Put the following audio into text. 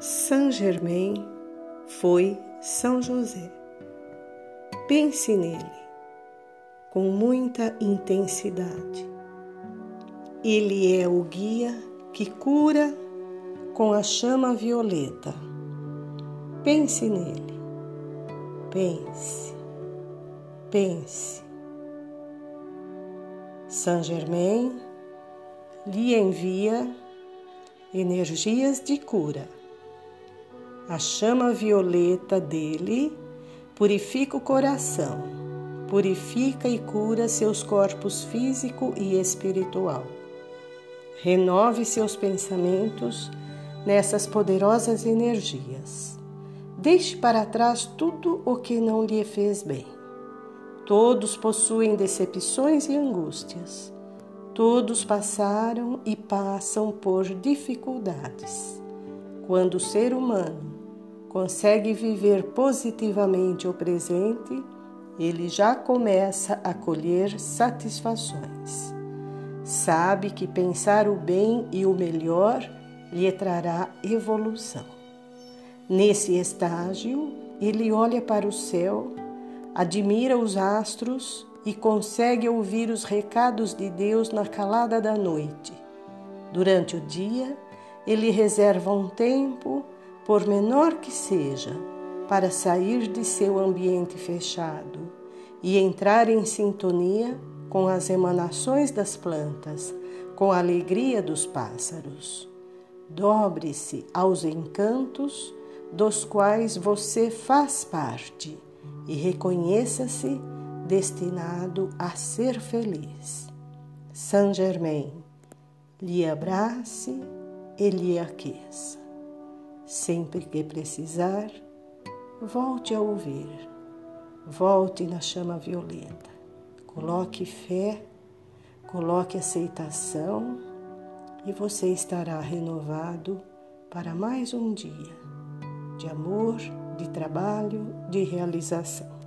Saint Germain foi São José. Pense nele com muita intensidade. Ele é o guia que cura com a chama violeta. Pense nele. Pense. Pense. Saint Germain lhe envia energias de cura a chama violeta dele purifica o coração, purifica e cura seus corpos físico e espiritual. Renove seus pensamentos nessas poderosas energias. Deixe para trás tudo o que não lhe fez bem. Todos possuem decepções e angústias. Todos passaram e passam por dificuldades. Quando o ser humano consegue viver positivamente o presente, ele já começa a colher satisfações. Sabe que pensar o bem e o melhor lhe trará evolução. Nesse estágio, ele olha para o céu, admira os astros e consegue ouvir os recados de Deus na calada da noite. Durante o dia, ele reserva um tempo por menor que seja, para sair de seu ambiente fechado e entrar em sintonia com as emanações das plantas, com a alegria dos pássaros. Dobre-se aos encantos dos quais você faz parte e reconheça-se destinado a ser feliz. Saint Germain, lhe abrace e lhe aqueça. Sempre que precisar, volte a ouvir, volte na chama violeta, coloque fé, coloque aceitação e você estará renovado para mais um dia de amor, de trabalho, de realização.